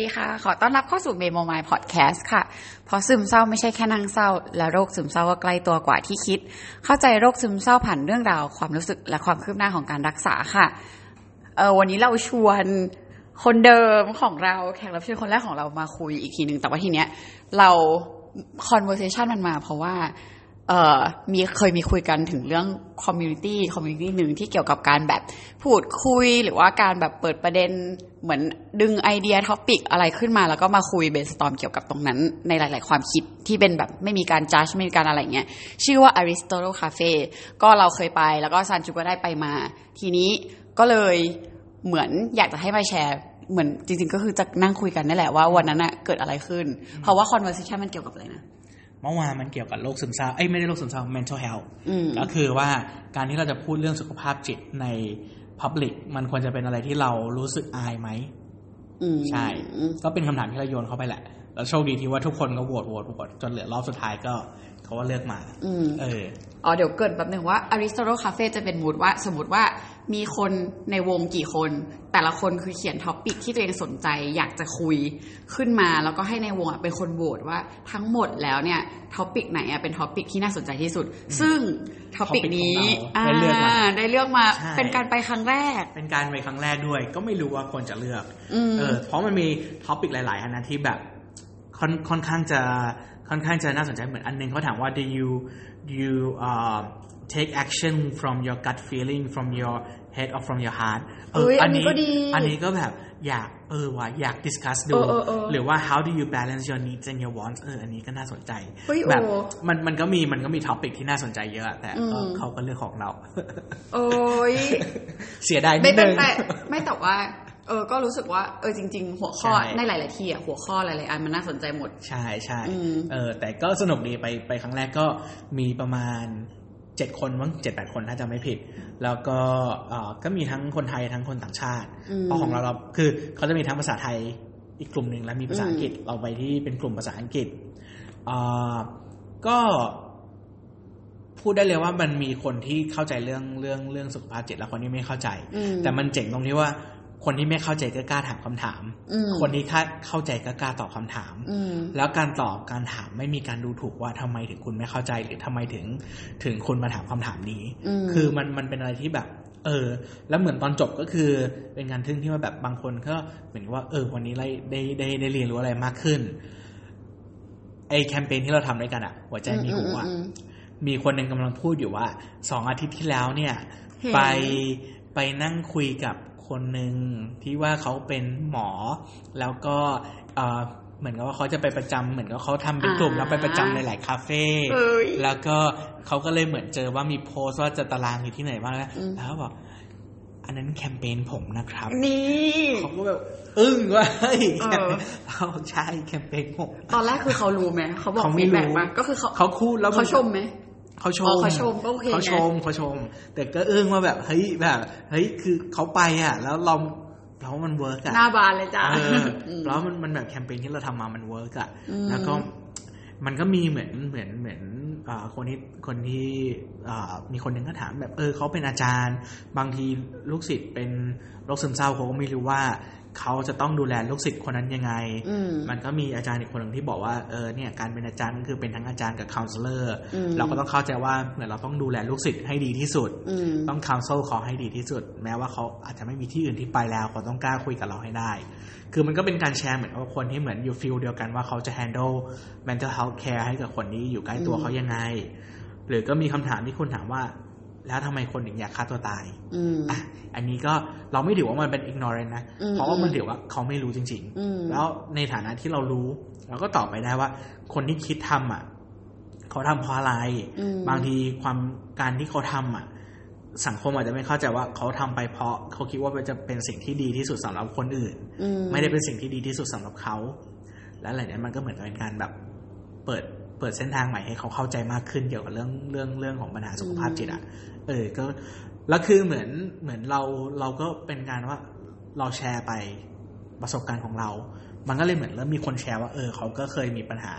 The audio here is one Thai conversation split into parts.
ดีค่ะ ขอต้อนรับเข้าสู่เมโมมายพอดแคสต์ค่ะ เพราะซึมเศร้าไม่ใช่แค่นั่งเศร้า และโรคซึมเศร้าก็ใกล้ตัวกว่าที่คิด เข้าใจโรคซึมเศร้าผ่านเรื่องราว ความรู้สึกและความคืบหน้าของการรักษาค่ะ เออวันนี้เราชวนคนเดิมของเราแขกรับเชิญคนแรกของเรามาคุยอีกทีหนึ่งแต่ว่าทีเนี้ยเรา conversation มันมาเพราะว่า มีเคยมีคุยกันถึงเรื่อง community community หนึ่งที่เกี่ยวกับการแบบพูดคุยหรือว่าการแบบเปิดประเด็นเหมือนดึงไอเดีย topic อะไรขึ้นมา แล้วก็มาคุย brainstorm เกี่ยวกับตรงนั้น ในหลาย ๆ ความคิดที่เป็นแบบไม่มีการจัดไม่มีการอะไรเงี้ยชื่อว่า Aristotle Cafe ก็เราเคยไปแล้วก็ซันจูก็ได้ไปมา ทีนี้ก็เลยเหมือนอยากจะให้มาแชร์เหมือนจริง ๆ ก็คือจะนั่งคุยกันนั่นแหละว่าวันนั้นอะเกิดอะไรขึ้น เพราะว่า conversation มันเกี่ยวกับอะไรนะ เมื่อวานมันเกี่ยวกับโรคซึมเศร้าเอ้ยไม่ได้โรคซึมเศร้า mental health อืมก็คือว่าการที่เราจะพูดเรื่องสุขภาพจิตใน public มันควรจะเป็นอะไรที่เรารู้สึกอายไหมอืมใช่อืมก็เป็นคำถามที่เราโยนเข้าไปแหละ แล้วโชคดีที่ว่าทุกคนก็โหวตโหวตโหวตจนเหลือรอบสุดท้ายก็เขาว่าเลือกมาอืมเอออ๋อเดี๋ยวเกริ่นแบบหนึ่งว่า Aristotle Cafe จะเป็น mood ว่าสมมติว่า มีคนในวงกี่คน แต่ละคนคือเขียน topic ที่ตัวเองสนใจ อยากจะคุยขึ้นมาแล้วก็ให้ในวงอะเป็นคนโหวตว่าทั้งหมดแล้วเนี่ยtopic ไหนอะเป็น topic ที่น่าสนใจที่สุด ซึ่งท็อปิก topic นี้ของเราได้เลือกมาได้เลือกมาใช่เป็นการไปครั้งแรก เป็นการไปครั้งแรกด้วย ก็ไม่รู้ว่าควรจะเลือกอืมเออเพราะมันมี topic หลายๆอันนะที่แบบค่อนค่อนข้างจะค่อนข้างจะน่าสนใจเหมือนอันหนึ่งเขาถามว่า do you do you uh, take action from your gut feeling from your head or from your heart เอ้ยอันนี้ก็ดีอันนี้ก็แบบอยากเออว่ะอยาก discuss ดูเออเออเออหรือว่า how do you balance your needs and your wants เอออันนี้ก็น่าสนใจเฮ้ยแบบโอ้มันมันก็มีมันก็มีท็อปิกที่น่าสนใจเยอะ แต่ก็อืมเขาก็เลือกของเรา โอ้ยเสียดายนิไม่ดเป็นนึงไรไม่แต่ว่าเออ ก็รู้สึกว่า เออ จริง ๆ หัวข้อใช่ในหลาย ๆ ที่อะหัวข้อหลาย ๆ อันมันน่าสนใจหมด ใช่ใช่อืมเออ แต่ก็สนุกดี ไป ไปครั้งแรกก็มีประมาณ เจ็ดคนมั้งเจ็ดแปดคนถ้าจำไม่ผิด แล้วก็เออก็มีทั้งคนไทยทั้งคนต่างชาติอืมเพราะของเราเราคือเขาจะมีทั้งภาษาไทยอีกกลุ่มหนึ่งและมีภาษาอังกฤษเราไปที่เป็นกลุ่มภาษาอังกฤษเออก็พูดได้เลยว่ามันมีคนที่เข้าใจเรื่องเรื่องเรื่องสุขภาพจิตและคนที่ไม่เข้าใจอืมแต่มันเจ๋งตรงที่ว่า คนที่ไม่เข้าใจก็กล้าถามคำถามอืมคนที่เข้าเข้าใจก็กล้าตอบคำถามอืมแล้วการตอบการถามไม่มีการดูถูกว่าทำไมถึงคุณไม่เข้าใจ หรือทำไมถึงถึงคุณมาถามคำถามนี้อืมคือมันมันเป็นอะไรที่แบบ เออ แล้วเหมือนตอนจบก็คือเป็นงานทึ่งที่ว่าแบบบางคนก็เหมือนกับว่า เออ วันนี้ได้ได้ได้ได้เรียนรู้อะไรมากขึ้น ไอแคมเปญที่เราทำด้วยกันอะหัวใจมีหูอะอืมมีคนหนึ่งกำลังพูดอยู่ว่าสองอาทิตย์ที่แล้วเนี่ยเห็นไปไปนั่งคุยกับ คนหนึ่งที่ว่าเขาเป็นหมอ แล้วก็เอ่อเหมือนกับว่าเขาจะไปประจำเหมือนกับเขาทำเป็นกลุ่มอ่าแล้วไปประจำในหลายคาเฟ่เอ้ยแล้วก็เขาก็เลยเหมือนเจอว่ามีโพสต์ว่าจะตารางอยู่ที่ไหนบ้างแล้วอืมแล้วเขาบอกอันนั้นแคมเปญผมนะครับ นี่เขาก็แบบอึ้งว่าเฮ้ยเออเขาใช่แคมเปญผมตอนแรกคือเขารู้ไหมเขาบอกเขาไม่ฟีดแบ็กรู้มาก็คือเขาเขาคูดแล้วนเขาชมไหม เขาชอ๋มอเขาชมก็โอเคเขาชมเขาชม แต่ก็อึ้งว่าแบบเฮ้ยแบบเฮ้ยคือเขาไปอะ แล้วเราเราว่ามันเวิร์กอะหน้าบานเลยจ้ะเออมแล้วมันมันแบบแคมเปญที่เราทำมามันเวิร์กอะอืมแล้วก็มันก็มีเหมือนเหมือนเหมือนอ่าคนที่คนที่อ่ามีคนหนึ่งก็ถามแบบเออเขาเป็นอาจารย์ บางทีลูกศิษย์เป็นโรคซึมเศร้าเขาก็ไม่รู้ว่า เขาจะต้องดูแลลูกศิษย์คนนั้นยังไงอืมมันก็มีอาจารย์อีกคนหนึ่งที่บอกว่า เออ เนี่ยการเป็นอาจารย์ก็คือเป็นทั้งอาจารย์กับ counselor อืมเราก็ต้องเข้าใจว่าเหมือนเราต้องดูแลลูกศิษย์ให้ดีที่สุดอืมต้อง counsel เขาให้ดีที่สุด แม้ว่าเขาอาจจะไม่มีที่อื่นที่ไปแล้วเขาต้องกล้าคุยกับเราให้ได้ คือมันก็เป็นการแชร์เหมือนกับคนที่เหมือนอยู่ฟิลเดียวกันว่าเขาจะ handle mental health care ให้กับคนที่อยู่ใกล้ตัวอืมเขายังไง หรือก็มีคำถามที่คุณถามว่า แล้วทำไมคนถึงอยากฆ่าตัวตายอืมอะอันนี้ก็เราไม่ถือว่ามันเป็น ignorant นะอืมเพราะว่ามันถือว่าเขาไม่รู้จริงอืมๆแล้วในฐานะที่เรารู้ เราก็ตอบไปได้ว่า คนที่คิดทำอะ เขาทำเพราะอะไรอืมบางทีความการที่เขาทำอะ สังคมอาจจะไม่เข้าใจว่าเขาทำไปเพราะ เขาคิดว่ามันจะเป็นสิ่งที่ดีที่สุดสำหรับคนอื่นอืไม่ได้เป็นสิ่งที่ดีที่สุดสำหรับเขา และอะไรเนี้ยมันก็เหมือนกับเป็นการแบบเปิดเปิดเส้นทางใหม่ให้เขาเข้าใจมากขึ้นเกี่ยวกับเรื่องเรื่องเรื่องของปัญหาสุขภาพจิตอะ เออก็แล้วคือเหมือนเหมือนเราเราก็เป็นการว่าเราแชร์ไปประสบการณ์ของเรา มันก็เลยเหมือนเริ่มมีคนแชร์ว่า เออเขาก็เคยมีปัญหา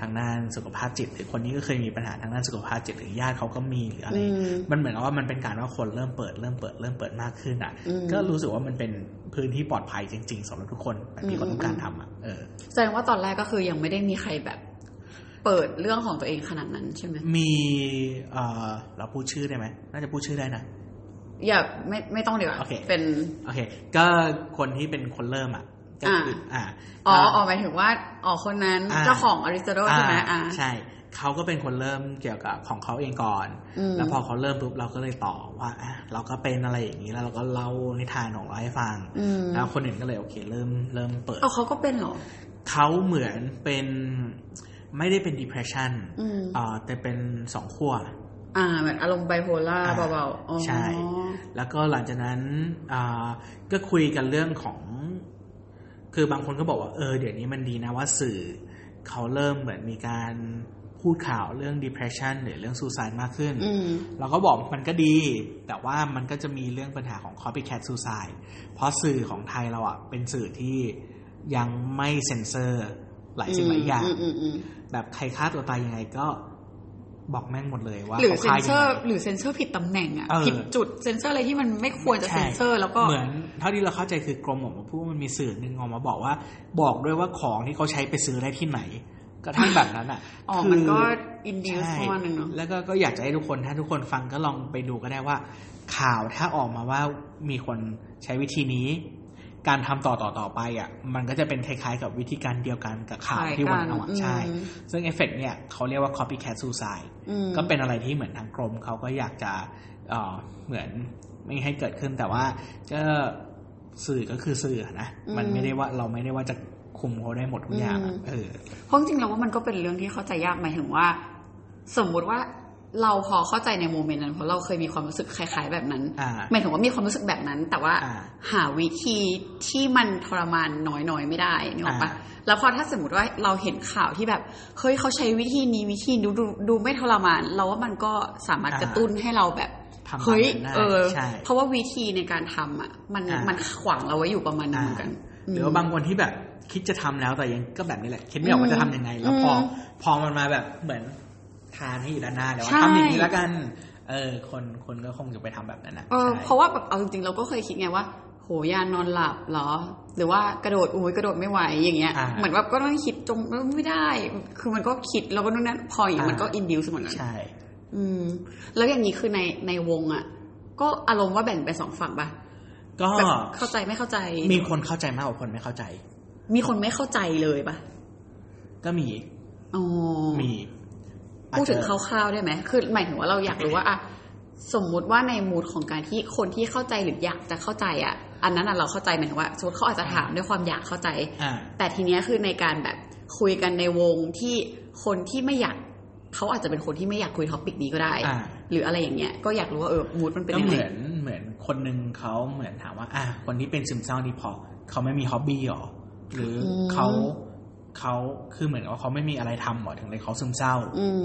ทางด้านสุขภาพจิต หรือคนนี้ก็เคยมีปัญหาทางด้านสุขภาพจิตหรือญาติเขาก็มีหรืออะไรอืมมันเหมือนกับว่ามันเป็นการว่าคนเริ่มเปิดเริ่มเปิดเริ่มเปิดมากขึ้นอะอืมก็รู้สึกว่ามันเป็นพื้นที่ปลอดภัยจริง ๆสำหรับทุกคนแบบที่เขาต้องการทำอะเออแสดงว่าตอนแรกก็คือยังไม่ได้มีใครแบบ เปิดเรื่องของตัวเองขนาดนั้นใช่ไหมมีเอ่อเราพูดชื่อได้ไหมน่าจะพูดชื่อได้นะอย่าไม่ไม่ต้องเดี๋ยวาโอเคเป็นโอเค ก็คนที่เป็นคนเริ่มอะก็คืออ่าอ๋อก็อ๋อหมายถึงว่าอ๋อคนนั้นอ่าเจ้าของอริสโตเติลใช่ไหมอ่าใช่เขาก็เป็นคนเริ่มเกี่ยวกับของเขาเองก่อนอืมแล้วพอเขาเริ่มปุ๊บเราก็เลยต่อว่าอะเราก็เป็นอะไรอย่างนี้แล้วเราก็เล่านิทานของเราให้ฟังอืมแล้วคนอื่นก็เลยโอเค เริ่มเริ่มเปิดเอาเขาก็เป็นเหรอเขาเหมือนเป็น ไม่ได้เป็น depression อืมอ่าแต่เป็นสองขั้วอ่าเหมือนอารมณ์ไบโพล่าอ่าเบาๆอ๋อใช่ แล้วก็หลังจากนั้นอ่าก็คุยกันเรื่องของ คือบางคนก็บอกว่าเออเดี๋ยวนี้มันดีนะว่าสื่อเขาเริ่มเหมือนมีการพูดข่าวเรื่อง depression หรือเรื่อง suicide มากขึ้นอืมเราก็บอกมันก็ดี แต่ว่ามันก็จะมีเรื่องปัญหาของ copycat suicide เพราะสื่อของไทยเราอะเป็นสื่อที่ยังไม่เซ็นเซอร์ หลายสิ่งหลายอย่างอืมอืมอืมแบบใครฆ่าตัวตายยังไงก็บอกแม่งหมดเลยว่าหรือเขาเซนฆ่าเซยังอร์ไงหรือเซนเซอร์ผิดตำแหน่งอะเออผิดจุดเซนเซอร์อะไรที่มันไม่ควรจะใช่เซนเซอร์ แล้วก็เหมือนเท่าที่เราเข้าใจคือกรมออกมาพูดว่ามันมีสื่อหนึ่งออกมาบอกว่า บอกด้วยว่าของที่เขาใช้ไปซื้อได้ที่ไหนกระทั่งแบบนั้นอะอ๋อคืมันก็อินดิวใช่ส์ประมาณนึงเนาะแล้วก็ก็อยากจะให้ทุกคนถ้าทุกคนฟังก็ลองไปดูก็ได้ว่า ข่าวถ้าออกมาว่ามีคนใช้วิธีนี้ การทำต่อต่อต่อไปอะมันก็จะเป็นคล้ายๆ กับวิธีการเดียวกันกับข่าวที่วันเอาอะใช่ ซึ่งเอฟเฟกเนี่ยเขาเรียกว่า copycat suicide อืมก็เป็นอะไรที่เหมือนทางกรมเขาก็อยากจะเอ่อเหมือนไม่ให้เกิดขึ้นแต่ว่าก็สื่อก็คือสื่อนะอืมมันไม่ได้ว่าเราไม่ได้ว่าจะคุมเขาได้หมดทุกอย่างอะอืมเออเพราะจริงๆแล้วว่ามันก็เป็นเรื่องที่เข้าใจยากหมายถึงว่า สมมุติว่า เราพอเข้าใจในโมเมนต์นั้นเพราะเราเคยมีความรู้สึกคล้าย ๆ แบบนั้นอ่าหมายถึงว่ามีความรู้สึกแบบนั้น แต่ว่าอ่าหาวิธีที่มันทรมานน้อยๆไม่ได้นึกออกปะอ่าแล้วพอถ้าสมมติว่าเราเห็นข่าวที่แบบเฮ้ยเขาใช้วิธีนี้วิธีดูดูดูไม่ทรมาน เราว่ามันก็สามารถกระตุ้นให้เราแบบทำเฮ้ยแบบนั้นได้เออใช่เพราะว่าวิธีในการทำอะมันอ่ามัมันขวางเราไว้อยู่ประมาณนึงเหมือนกัน หรือว่าบางคนที่แบบคิดจะทำแล้วแต่ยังก็แบบนี้แหละคิดไม่ออกว่าจะทำยังไง แล้วพออมพอมันมาแบบเหมือน ทานให้อยู่ด้านหน้าเดี๋ยวว่าใช่ทำอย่างนี้แล้วกัน เออ คนคนก็คงจะไปทำแบบนั้นนะเออใช่เพราะว่าแบบเอาจริงๆเราก็เคยคิดไงว่า โหยานอนหลับเหรอ หรือว่ากระโดดอุ้ยกระโดดไม่ไหวอย่างเงี้ยอ่าเหมือนแบบก็ต้องคิดจงไม่ได้ คือมันก็คิดแล้วก็นู่นนั่นพออย่างนี้อ่ามัมันก็อินดิวส์เหมือนกันใช่ อืม แล้วอย่างนี้คือในในวงอะ ก็อารมณ์ว่าแบ่งเป็นสองฝั่งปะก็แบบเข้าใจไม่เข้าใจ มีคนเข้าใจมากกว่าคนไม่เข้าใจ มีคนไม่เข้าใจเลยปะก็มีอ๋อมี พูดถึงอาจจะคร่าวๆได้ไหมคือหมายถึงว่าเราอยากรู้ว่าอะสมมุติว่าในมูดของการที่คนที่เข้าใจหรืออยากจะเข้าใจอะ อันนั้นอะเราเข้าใจหมายถึงว่าสมมติเขาอาจจะถามด้วยความอยากเข้าใจอ่าแต่ทีเนี้ยคือในการแบบคุยกันในวงที่คนที่ไม่อยากเขาอาจจะเป็นคนที่ไม่อยากคุยท็อปิกนี้ก็ได้อ่าหรืออะไรอย่างเงี้ยก็อยากรู้ว่าเออมูดมันเป็นก็ยังเหไงมือนเหมือนคนหนึ่งเขาเหมือนถามว่า อะคนที่เป็นซึมเศร้านี่พอเขาไม่มีฮ็อบบี้หรอหรืออมเขา เขาคือเหมือนว่าเขาไม่มีอะไรทำหรอถึงเลยเขาซึมเศร้า อืม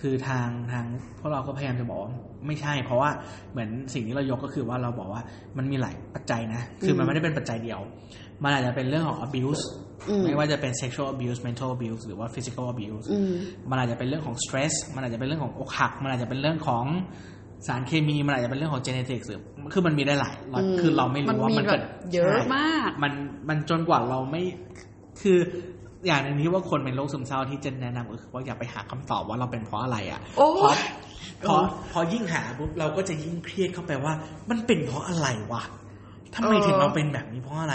คือทางทางพวกเราก็พยายามจะบอกว่าไม่ใช่ เพราะว่าเหมือนสิ่งที่เรายกก็คือว่าเราบอกว่ามันมีหลายปัจจัยนะ คือมันไม่ได้เป็นปัจจัยเดียว มันอาจจะเป็นเรื่องของ abuse อืมไม่ว่าจะเป็น sexual abuse mental abuse หรือว่า physical abuse อืมมันอาจจะเป็นเรื่องของ stress มันอาจจะเป็นเรื่องของอกหัก มันอาจจะเป็นเรื่องของสารเคมีมันอาจจะเป็นเรื่องของ genetics หรือคือมันมีได้หลายอืมคือเราไม่รู้ว่ามันแบเกิบดเยอะใช่มาก มันมันจนกว่าเราไม่คือ อย่างหนึ่งที่ว่าคนเป็นโรคซึมเศร้าที่จะแนะนำก็คือว่าอย่าไปหาคำตอบว่าเราเป็นเพราะอะไรอะโอ้เพราะยพอพอยิ่งหาปุ๊บเราก็จะยิ่งเครียดเข้าไปว่า มันเป็นเพราะอะไรวะทำไมถึงเราเป็นแบบนี้เพราะอะไร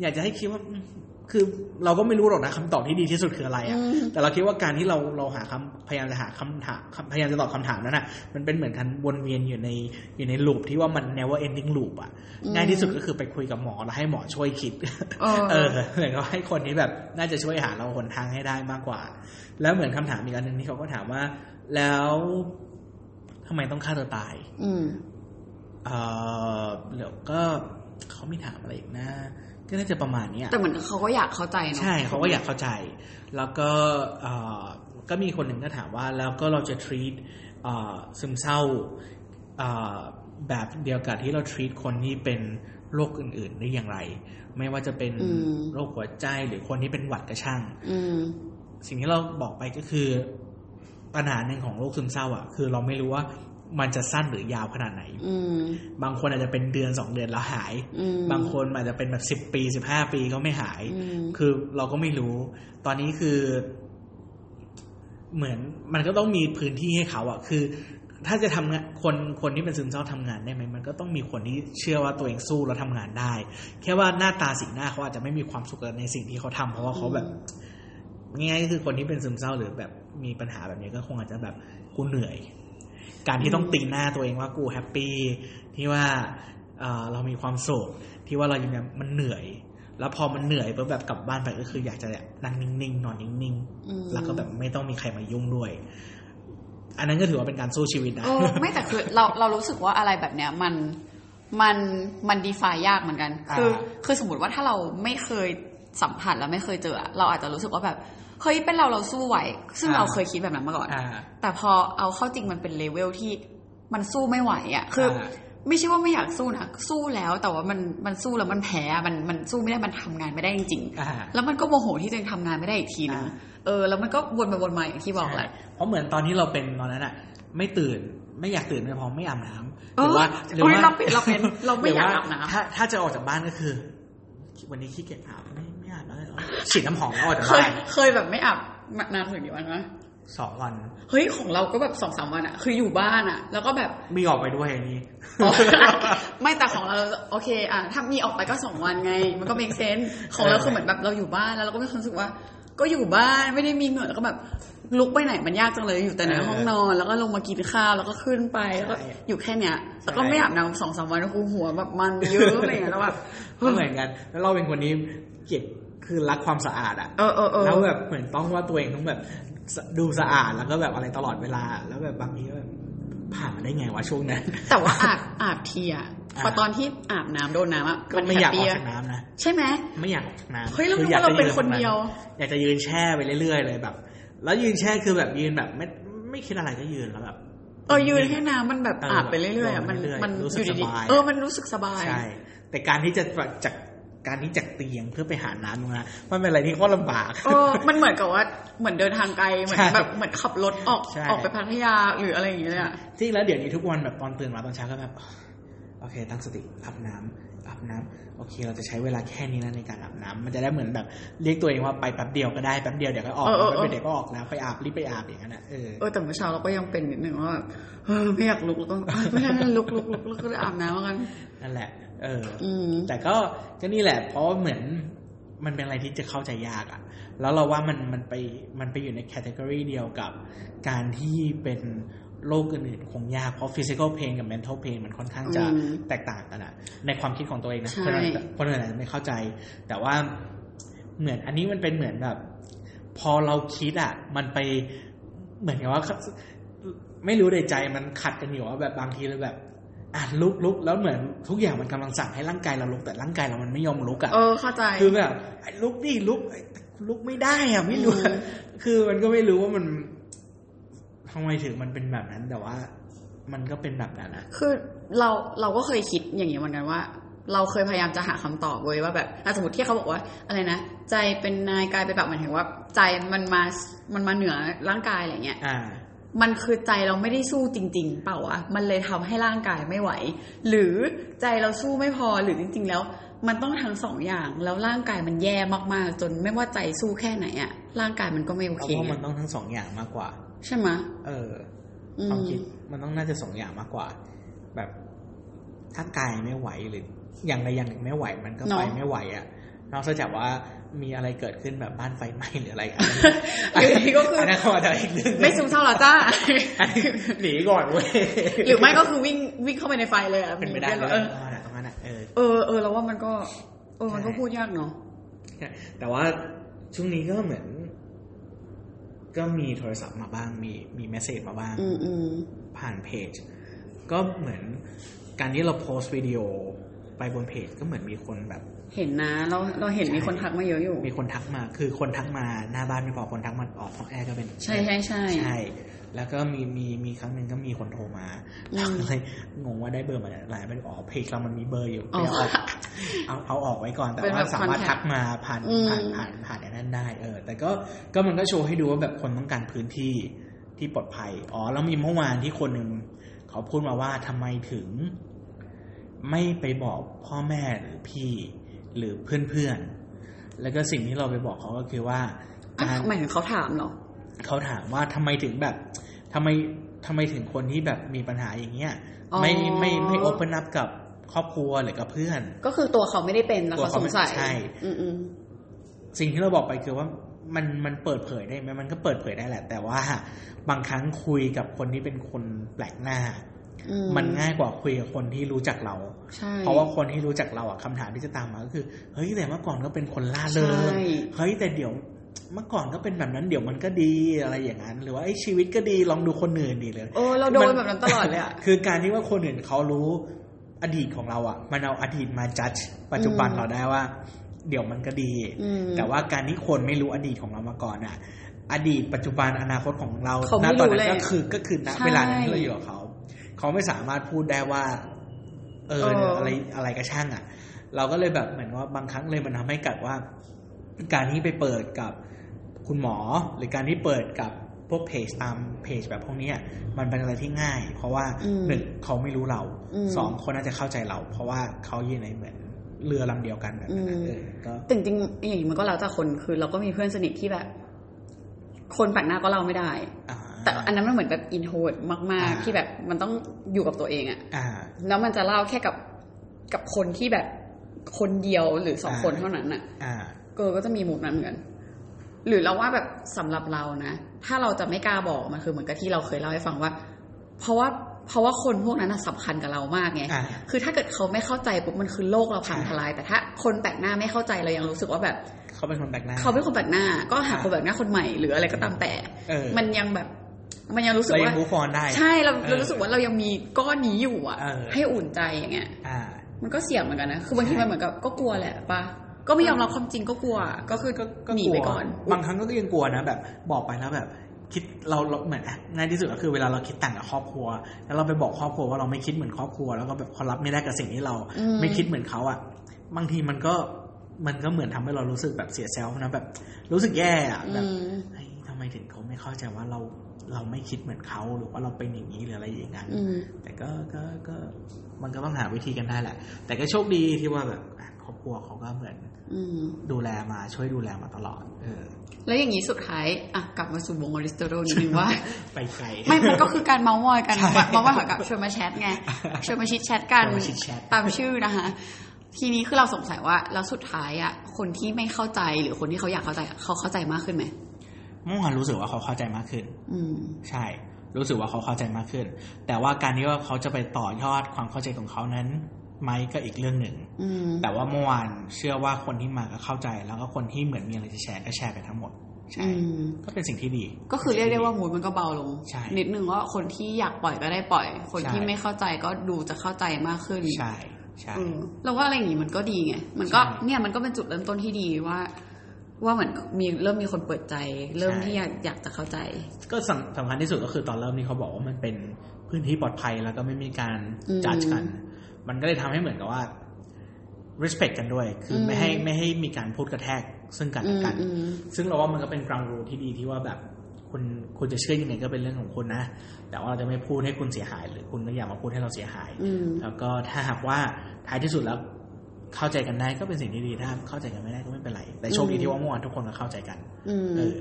อยากจะให้คิดว่าอืม คือเราก็ไม่รู้หรอกนะคำตอบที่ดีที่สุดคืออะไรอะอืมแต่เราคิดว่าการที่เราเราหาคำพยายามจะหาคำถามพยายามจะตอบคำถามนั้นอะ มันเป็นเหมือนกันวนเวียนอยู่ในอยู่ในลูปที่ว่ามัน never ending loop อะอืมง่ายที่สุดก็คือไปคุยกับหมอแล้วให้หมอช่วยคิดเออเออเหมือนกับให้คนที่แบบน่าจะช่วยหาเราหนทางให้ได้มากกว่า แล้วเหมือนคำถามอีกอันหนึ่งที่เขาก็ถามว่า แล้วทำไมต้องฆ่าตัวตาย อืมเออเดี๋ยวก็เขาไม่ถามอะไรอีกนะ ก็น่าจะประมาณเนี้ยแต่เหมือนเขาก็อยากเข้าใจเนาะใช่เขาก็อยากเข้าใจ แล้วก็เอ่อก็มีคนหนึ่งก็ถามว่าแล้วก็เราจะ treat เอ่อซึมเศร้าเอ่อแบบเดียวกับที่เรา treat คนที่เป็นโรคอื่นๆได้อย่างไร ไม่ว่าจะเป็นอืมโรคหัวใจหรือคนที่เป็นหวัดกระช่างอืมสิ่งที่เราบอกไปก็คือปัญหาหนึ่งของโรคซึมเศร้าอะ คือเราไม่รู้ว่า มันจะสั้นหรือยาวขนาดไหนอืมบางคนอาจจะเป็นเดือนสองเดือนแล้วหายอืมบางคนอาจจะเป็นแบบสิบปีสิบห้าปีก็ไม่หายอืมคือเราก็ไม่รู้ ตอนนี้คือ เหมือนมันก็ต้องมีพื้นที่ให้เขาอะคือ ถ้าจะทำงานคนคนที่เป็นซึมเศร้าทำงานได้ไหมมันก็ต้องมีคนที่เชื่อว่าตัวเองสู้แล้วทำงานได้ แค่ว่าหน้าตาสีหน้าเขาอาจจะไม่มีความสุขในสิ่งที่เขาทำเพราะว่าเขาแบบง่ายๆก็คือคนที่เป็นซึมเศร้าหรือแบบมีปัญหาแบบนี้ก็คงอาจจะแบบกูเหนื่อย การที่ต้องตีหน้าตัวเองว่ากูแฮปปี้ที่ว่าเอ่อเรามีความสุขที่ว่าเรายังแบบมันเหนื่อย แล้วพอมันเหนื่อยปุ๊บแบบกลับบ้านไปก็คือ อยากจะแบบนั่งนิ่งๆนอนนิ่งอืมๆแล้วก็แบบไม่ต้องมีใครมายุ่งด้วย อันนั้นก็ถือว่าเป็นการสู้ชีวิตนะเออไม่แต่คือเราเรารู้สึกว่าอะไรแบบเนี้ยมันมันมันดีฟายากเหมือนกัน คืออ่าคือสมมติว่าถ้าเราไม่เคยสัมผัสแล้วไม่เคยเจออะเราอาจจะรู้สึกว่าแบบ เฮ้ยเป็นเราเราสู้ไหว ซึ่งเราเคยคิดแบบนั้นมาก่อนอ่าแต่พอเอาเข้าจริงมันเป็นเลเวลที่มันสู้ไม่ไหวอะคืออาไม่ใช่ว่าไม่อยากสู้นะสู้แล้วแต่ว่ามันมันสู้แล้วมันแพ้อะมันมันสู้ไม่ได้มันทำงานไม่ได้จริงอ่าๆแล้วมันก็โมโหที่ตัวเองทำงานไม่ได้อีกทีนึงอ่าเออแล้วมันก็วนไปวนมาอย่างที่บอกแหละใช่เพราะเหมือนตอนที่เราเป็นตอนนั้นอะ ไม่ตื่นไม่อยากตื่นไม่พอไม่อาบน้ำเอหรืออว่าหรืออุ๊ยว่าเราเป็นเราเป็นเราไม่อยากหรือาบน้ำถ้าถ้าจะออกจากบ้านก็คือ วันนี้ขี้เกียจอาบไม่ ฉีดน้ำหอมแล้วออกจากเคยบ้านเคยแบบไม่อาบนานถึงกี่วันวะสองวัน เฮ้ยของเราก็แบบสองสามวันอะคืออยู่บ้านอะแล้วก็แบบ มีออกไปด้วยอันนี้อ๋อไม่แต่ของเราโอเคอะถ้ามีออกไปก็สองวันไง มันก็เมกเซนของเราคือเหมือนแบบเราอยู่บ้านแล้วเราก็มีความรู้สึกว่า ก็อยู่บ้านไม่ได้มีเงินแล้วก็แบบลุกไปไหนมันยากจังเลยอยู่แต่ในเออห้องนอน แล้วก็ลงมากินข้าวแล้วก็ขึ้นไปแล้วก็ใช่อยู่แค่เนี้ยแล้วก็ใช่ ไม่อาบน้ำสองสามวันกูหัวแบบมันเยอะอะไรอย่างเงี้ยแล้วแบบ ก็เหมือนกัน แล้วเราเป็นคนนี้เก็บ คือรักความสะอาดอะเออเออเออแล้วแบบเหมือนต้องว่าตัวเองต้องแบบสดูสะอาดแล้วก็แบบอะไรตลอดเวลา แล้วแบบบางทีก็แบบผ่านมาได้ไงวะช่วงนั้น แต่ว่าอาบอาบทีอะอ่าพอตอนที่อาบน้ำโดนน้ำอะก็ไม่อยากออกแฮปปี้ะจากน้ำนะใช่ไหมไม่อยากออกจากน้ำเฮ้ยเราคืคิดอยากว่าเราจะเป็นยืคนเดียว อยากจะยืนแช่ไปเรื่อยๆเลยแบบ แล้วยืนแช่คือแบบยืนแบบไม่ไม่คิดอะไรก็ยืนแล้วแบบเออยืนให้น้ำมันแบบเอออาบไปเรื่อยๆอะมันเรื่อยๆมันรู้สึกอยู่ดีสบายๆเออมันรู้สึกสบายใช่แต่การที่จะจาก การที่จากเตียงเพื่อไปหาน้ำตรงนั้นมันเป็นอะไรที่โคตรลำบากเออมันเหมือนกับว่าเหมือนเดินทางไกลเหมือนใช่แบบเหมือนขับรถออกใช่ออกไปพัทยาหรืออะไรอย่างเงี้ยเลยอะจริงแล้วเดี๋ยวนี้ทุกวันแบบตอนตื่นมาตอนเช้าก็แบบโอเค ตั้งสติอาบน้ำอาบน้ำโอเค เราจะใช้เวลาแค่นี้นะในการอาบน้ำมันจะได้เหมือนแบบเรียกตัวเองว่าไปแป๊บเดียวก็ได้แป๊บเดียวเดี๋ยวก็ออกแป๊บเดียวเดี๋ยวก็ออกแล้วไปอาบรีบไปอาบอย่างนั้นนะเออเออแต่เมื่อเช้าเราก็ยังเป็นนิดนึงว่าแบบเออไม่อยากลุกแล้วก็อะไม่ได้ไม่ได้ลุกลุกลุกแล้วก็เลยอาบน้ำกันนั่นแหละ เอออืมแต่ก็ก็นี่แหละ เพราะว่าเหมือนมันเป็นอะไรที่จะเข้าใจยากอะแล้วเราว่ามันมันไปมันไปอยู่ในแคตตากรีเดียวกับ การที่เป็นโรคอื่นๆคงยาก เพราะ physical pain กับ mental pain มันค่อนข้างจะอืมแตกต่างกันอะในความคิดของตัวเองนะใช่คนอื่นคนอื่นอาจจะไม่เข้าใจ แต่ว่าเหมือนอันนี้มันเป็นเหมือนแบบ พอเราคิดอะมันไปเหมือนกับว่า ไม่รู้ในใจมันขัดกันอยู่ว่าแบบบางทีเราแบบ อะลุกลุกแล้วเหมือนทุกอย่างมันกำลังสั่งให้ร่างกายเราลุกแต่ร่างกายเรามันไม่ยอมลุกอะเออเข้าใจคือแบบไอ้ลุกดิลุกไอ้ลุกไม่ได้อะไม่รู้อืมคือมันก็ไม่รู้ว่ามันทำไมถึงมันเป็นแบบนั้นแต่ว่า มันก็เป็นแบบนั้นอะคือเราเราก็เคยคิดอย่างนี้เหมือนกันว่า เราเคยพยายามจะหาคำตอบเว้ยว่าแบบอะสมมติที่เขาบอกว่า อะไรนะใจเป็นนายกายเป็นแบบหมายถึงว่า ใจมันมามันมาเหนือร่างกายอะไรเงี้ยอ่า มันคือใจเราไม่ได้สู้จริง ๆ เปล่าวะมันเลยทำให้ร่างกายไม่ไหว หรือใจเราสู้ไม่พอหรือจริง ๆ แล้ว มันต้องทั้งสองอย่างแล้วร่างกายมันแย่มากๆ จนไม่ว่าใจสู้แค่ไหนอะร่างกายมันก็ไม่โอเพเคราะว่ามันต้องทั้งสองอย่างมากกว่า ใช่ไหมะเอออืความมคิดมันต้องน่าจะสองอย่างมากกว่า แบบถ้ากายไม่ไหวหรืออย่างใดอย่างหนึ่งไม่ไหวมันก็ไปไม่ไหวอะ นอกจากว่ามีอะไรเกิดขึ้นแบบบ้านไฟไหม้หรืออะไรกันอยู่ดีก็คืออันนั้นก็อาจจะอีกเรื่องหนึ่งไม่ซึมเศร้าหรอจ้าอันนี้หนีก่อนเว้ยหรือไม่ก็คือวิ่งวิ่งเข้าไปในไฟเลยอะเป็นไปได้มีเลยเออตรงนั้นอะตรงนั้นอะเออเออเออเราว่ามันก็ เออมันก็ใช่พูดยากเนาะแต่ว่าช่วงนี้ก็เหมือน ก็มีโทรศัพท์มาบ้าง มีมีเมสเซจมาบ้างอืมอืมผ่านเพจ ก็เหมือนการที่เราโพสต์วิดีโอไปบนเพจก็เหมือนมีคนแบบ เห็นนะเราเราเห็นมีคนทักมาเยอะอยู่ มีคนทักมา คือคนทักมาหน้าบ้านไม่พอคนทักมาออกห้องแอร์ก็เป็นใช่ใช่ใช่ใช่ แล้วก็มีมีมีครั้งหนึ่งก็มีคนโทรมาอืมเลยงงว่าได้เบอร์มาจากไหนไม่อ๋อเพจเรามันมีเบอร์อยู่อ๋อเดี๋ยวเอาเอาเอาออกไว้ก่อนแต่เป็นว่าแบบสามารถ contact ทักมาผ่านอืมผ่านผ่านผ่านไอ้นั่นได้ เออ แต่ก็ก็มันก็โชว์ให้ดูว่าแบบคนต้องการพื้นที่ที่ปลอดภัย อ๋อ แล้วมีเมื่อวานที่คนหนึ่งเขาพูดมาว่าทำไมถึง ไม่ไปบอกพ่อแม่หรือพี่ หรือเพื่อนๆ แล้วก็สิ่งที่เราไปบอกเขาก็คือว่าอะการหมายถึงเขาถามเหรอเขาถามว่าทำไมถึงแบบทำไมทำไมถึงคนที่แบบมีปัญหาอย่างเงี้ยอ๋อไม่ไม่ไม่โอเปนอัพกับครอบครัวหรือกับเพื่อน ก็คือตัวเขาไม่ได้เป็นแล้วตัวเขาเขาสไม่งสัยใช่อืมอืมสิ่งที่เราบอกไปคือว่ามันมันเปิดเผยได้ไหมมันก็เปิดเผยได้แหละ แต่ว่าบางครั้งคุยกับคนที่เป็นคนแปลกหน้าอื มันง่ายกว่าคุยกับคนที่รู้จักเราใช่เพราะว่าคนที่รู้จักเราอะคำถามที่จะตามมาก็คือ เฮ้ยแต่เมื่อก่อนก็เป็นคนล่าเริงใช่เฮ้ยแต่เดี๋ยวเมื่อก่อนก็เป็นแบบนั้นเดี๋ยวมันก็ดีอะไรอย่างนั้น หรือว่าไอ้ชีวิตก็ดีลองดูคนอื่นดีเลยโอ้เราโดนแบบนั้นตลอดเลยอะคือการที่ว่าคนอื่นเขารู้อดีตของเราอะมันเอาอดีตมาจัดปัจจุบันอืมเราได้ว่า เดี๋ยวมันก็ดีอืมแต่ว่าการที่คนไม่รู้อดีตของเรามาก่อนอะอดีตปัจจุบันอนาคตของเราเขาณไม่ตอนรู้นั้เลยนก็คือก็คือณใช่เวลานั้นที่เราอยู่กับเขา เขาไม่สามารถพูดได้ว่า เออเออออะไรอะไรก็ช่างอะเราก็เลยแบบเหมือนว่าบางครั้งเลยมันทำให้กัดว่า การที่ไปเปิดกับคุณหมอ หรือการที่เปิดกับพวกเพจตามเพจแบบพวกเนี้ยมันเป็นอะไรที่ง่าย เพราะว่าอืมหนึ่งเขาไม่รู้เราอืมสองคนน่าจะเข้าใจเรา เพราะว่าเขาอยู่ในเหมือนเรือลำเดียวกันแบบนั้นนะอืมเออก็แต่จริงๆอย่างนี้มันก็แล้วแต่คนคือ เราก็มีเพื่อนสนิทที่แบบ คนแปลกหน้าก็เล่าไม่ได้อ่า แต่อันนั้นมันเหมือนแบบอินโทรดมากอ่าๆที่แบบมันต้องอยู่กับตัวเองอะอ่าแล้วมันจะเล่าแค่กับกับคนที่แบบคนเดียวหรือสองอ่าคนเท่านั้นอะอ่าเกอก็จะมีมุมนั้นเหมือนกันหรือเราว่าแบบสำหรับเรานะ ถ้าเราจะไม่กล้าบอกมันคือเหมือนกับที่เราเคยเล่าให้ฟังว่า เพราะว่าเพราะว่าคนพวกนั้นน่ะสำคัญกับเรามากไงอ่าคือถ้าเกิดเขาไม่เข้าใจปุ๊บมันคือโลกเราพังใช่ทลาย แต่ถ้าคนแปลกหน้าไม่เข้าใจเรายังรู้สึกว่าแบบ เขาเป็นคนแปลกหน้า เขาเป็นคนแปลกหน้า ก็หาอ่าคนแปลกหน้าคนใหม่หรืออะไรก็ตามแต่เออมันยังแบบ มันยังรู้สึกเรายัว่างมูฟอนได้ ใช่เราออเรารู้สึกว่าเรายังมีก้อนนี้อยู่อะเออให้อุ่นใจอย่างเงี้ยอ่ามันก็เสี่ยงเหมือนกันนะคือบางทีใช่มันเหมือนกับก็กลัวแหละปะก็ไม่ยอมรับความจริงก็กลัว ก็คือก็ก็หนีกลัไปวก่อน บางครั้งก็ยังกลัวนะแบบ บอกไปแล้วแบบ คิดเราเราเหมือนอะง่ายที่สุดก็คือเวลาเราคิดต่างกับครอบครัว แล้วเราไปบอกครอบครัวว่าเราไม่คิดเหมือนครอบครัว แล้วก็แบบเขารับไม่ได้กับสิ่งที่เราอืมไม่คิดเหมือนเขาอะ บางทีมันก็มันก็เหมือนทำให้เรารู้สึกแบบเสีย self นะแบบ รู้สึกแย่อะแบบอืมเฮ้ย ทำไมถึงเขาไม่เข้าใจว่าเราเราไม่คิดเหมือนเขาหรือว่าเราเป็นอย่างนี้หรืออะไรอย่างนั้นอืมแต่ก็ก็ก็มันก็ต้องหาวิธีกันได้แหละ แต่ก็โชคดีที่ว่าแบบอะครอบครัวเขาก็เหมือนอืมดูแลมาช่วยดูแลมาตลอด เออ แล้วอย่างนี้สุดท้ายอะกลับมาสู่วง Aristotle นิดนึงว่า ไปไกลไม่มันก็คือการเมาส์มอยกันใช่เมาส์มอยกับชวนมาแชทไงชวนมาชิดแชทกันชวนมาชิดแชทตามชื่อนะคะทีนี้คือเราสงสัยว่าแล้วสุดท้ายอะคนที่ไม่เข้าใจหรือคนที่เขาอยากเข้าใจเขาเข้าใจมากขึ้นไหมเมื่อวานรู้สึกว่าเขาเข้าใจมากขึ้น อืมใช่ รู้สึกว่าเขาเข้าใจมากขึ้น แต่ว่าการที่ว่าเขาจะไปต่อยอดความเข้าใจของเขานั้นไหมก็อีกเรื่องหนึ่งอืมแต่ว่าเมื่อวานเชื่อว่าคนที่มาก็เข้าใจ แล้วก็คนที่เหมือนมีอะไรจะแชร์ก็แชร์ไปทั้งหมดใช่อืมก็เป็นสิ่งที่ดี ก็คือเรียกได้ว่ามูดมันก็เบาลงใช่นิดนึงว่าคนที่อยากปล่อยก็ได้ปล่อย คนใช่ที่ไม่เข้าใจก็ดูจะเข้าใจมากขึ้นใช่ใช่เออเราว่าอะไรอย่างนี้มันก็ดีไงมันก็ใช่เนี่ยมันก็เป็นจุดเริ่มต้นที่ดีว่า ว่าเหมือนมีเริ่มมีคนเปิดใจ เริ่มใช่ที่อยากอยากจะเข้าใจ ก็สำสำคัญที่สุดก็คือตอนเริ่มนี่เขาบอกว่ามันเป็นพื้นที่ปลอดภัยแล้วก็ไม่มีการอืมจัดกัน มันก็เลยทำให้เหมือนกับว่า respect กันด้วย คืออมไม่ให้ไม่ให้มีการพูดกระแทกซึ่งกันและกันอืมอืมซึ่งเราว่ามันก็เป็น ground rule ที่ดีที่ว่าแบบคุณคุณจะเชื่อยังไงก็เป็นเรื่องของคุณนะ แต่ว่าเราจะไม่พูดให้คุณเสียหาย หรือคุณก็อย่ามาพูดให้เราเสียหายอืมแล้วก็ถ้าหากว่าท้ายที่สุดแล้ว เข้าใจกันได้ก็เป็นสิ่งที่ดีถ้าเข้าใจกันไม่ได้ก็ไม่เป็นไร แต่โชคดีอืมที่ว่าเมื่อวานทุกคนก็เข้าใจกันอืมเออ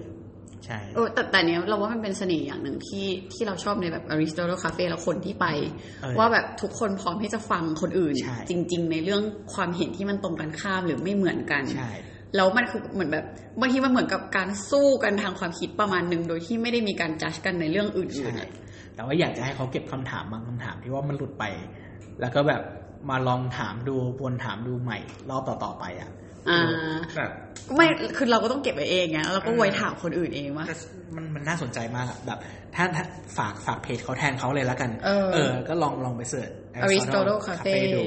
ใช่โอ้แต่แต่เนี้ยเราว่ามันเป็นเสน่ห์อย่างหนึ่งที่ที่เราชอบในแบบ Aristotle Cafe แล้วคนที่ไปเออว่าแบบทุกคนพร้อมที่จะฟังคนอื่นใช่จริง ๆ ในเรื่องความเห็นที่มันตรงกันข้ามหรือไม่เหมือนกันใช่แล้วมันคือเหมือนแบบบางทีมันเหมือนกับการสู้กันทางความคิดประมาณหนึ่งโดยที่ไม่ได้มีการจัดกันในเรื่องอื่นใช่ๆอะแต่ว่าอยากจะให้เขาเก็บคำถามบางคำถามที่ว่ามันหลุดไป แล้วก็แบบ มาลองถามดูวนถามดูใหม่ รอบต่อๆไปอะอ่าแบบไม่คือเราก็ต้องเก็บไว้เองไงแล้วเราก็ไว้ถามคนอื่นเองว่ามันมันน่าสนใจมากอะแบบถ้าถ้าฝากฝากเพจเขาแทนเขาเลยแล้วกัน เออ ก็ลองลองไปเสิร์ช Aristotle Cafe ดู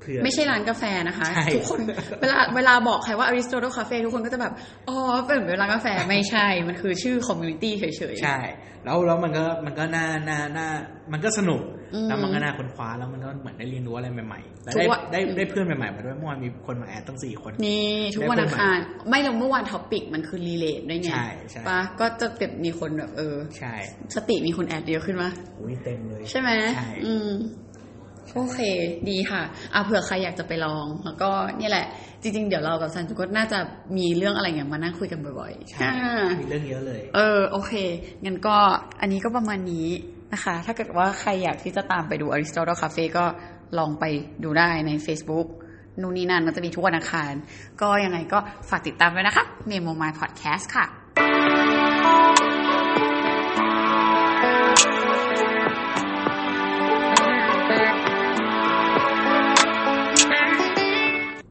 เผื่อไม่ใช่ร้านกาแฟนะคะใช่ทุกคนเวลาเวลาบอกใครว่า Aristotle Cafe ทุกคนก็จะแบบ อ๋อเป็นเหมือนร้านกาแฟไม่ใช่ มันคือชื่อ com munity เฉยๆ ใช่ แล้วแล้วมันก็มันก็น่าน่าน่ามันก็สนุกอืม แล้วมันก็น่าค้นคว้าแล้วมันก็เหมือนได้เรียนรู้อะไรใหม่ๆแล้วทุได้กวันได้ได้เพื่อนใหม่ๆมาด้วยเมื่อวานมีคนมา add ตั้งสี่คนนี่ทุกวันอังคารไม่แล้วเมื่อวาน topic มันคือ relate ด้วยไงใช่ใช่ปะก็จะแบบมีคนแบบเออใช่สติมีคน add เยอะขึ้นมาอุ้ยเต็มเลยใช่ไหมใช่อืมโอเค ดีค่ะอะเผื่อใครอยากจะไปลอง แล้วก็นี่แหละ จริง ๆ เดี๋ยวเรากับซันจุก็น่าจะมีเรื่องอะไรอย่างมานั่งคุยกันบ่อยๆใช่อ่ามีเรื่องเยอะเลย เออ โอเค งั้นก็อันนี้ก็ประมาณนี้ นะคะ ถ้าเกิดว่าใครอยากที่จะตามไปดู Aristotle Cafe ก็ลองไปดูได้ใน Facebook นู่นนี่นั่นมันจะมีทุกวันอังคาร ก็ยังไงก็ฝากติดตามด้วยนะคะ Memo My Podcast ค่ะ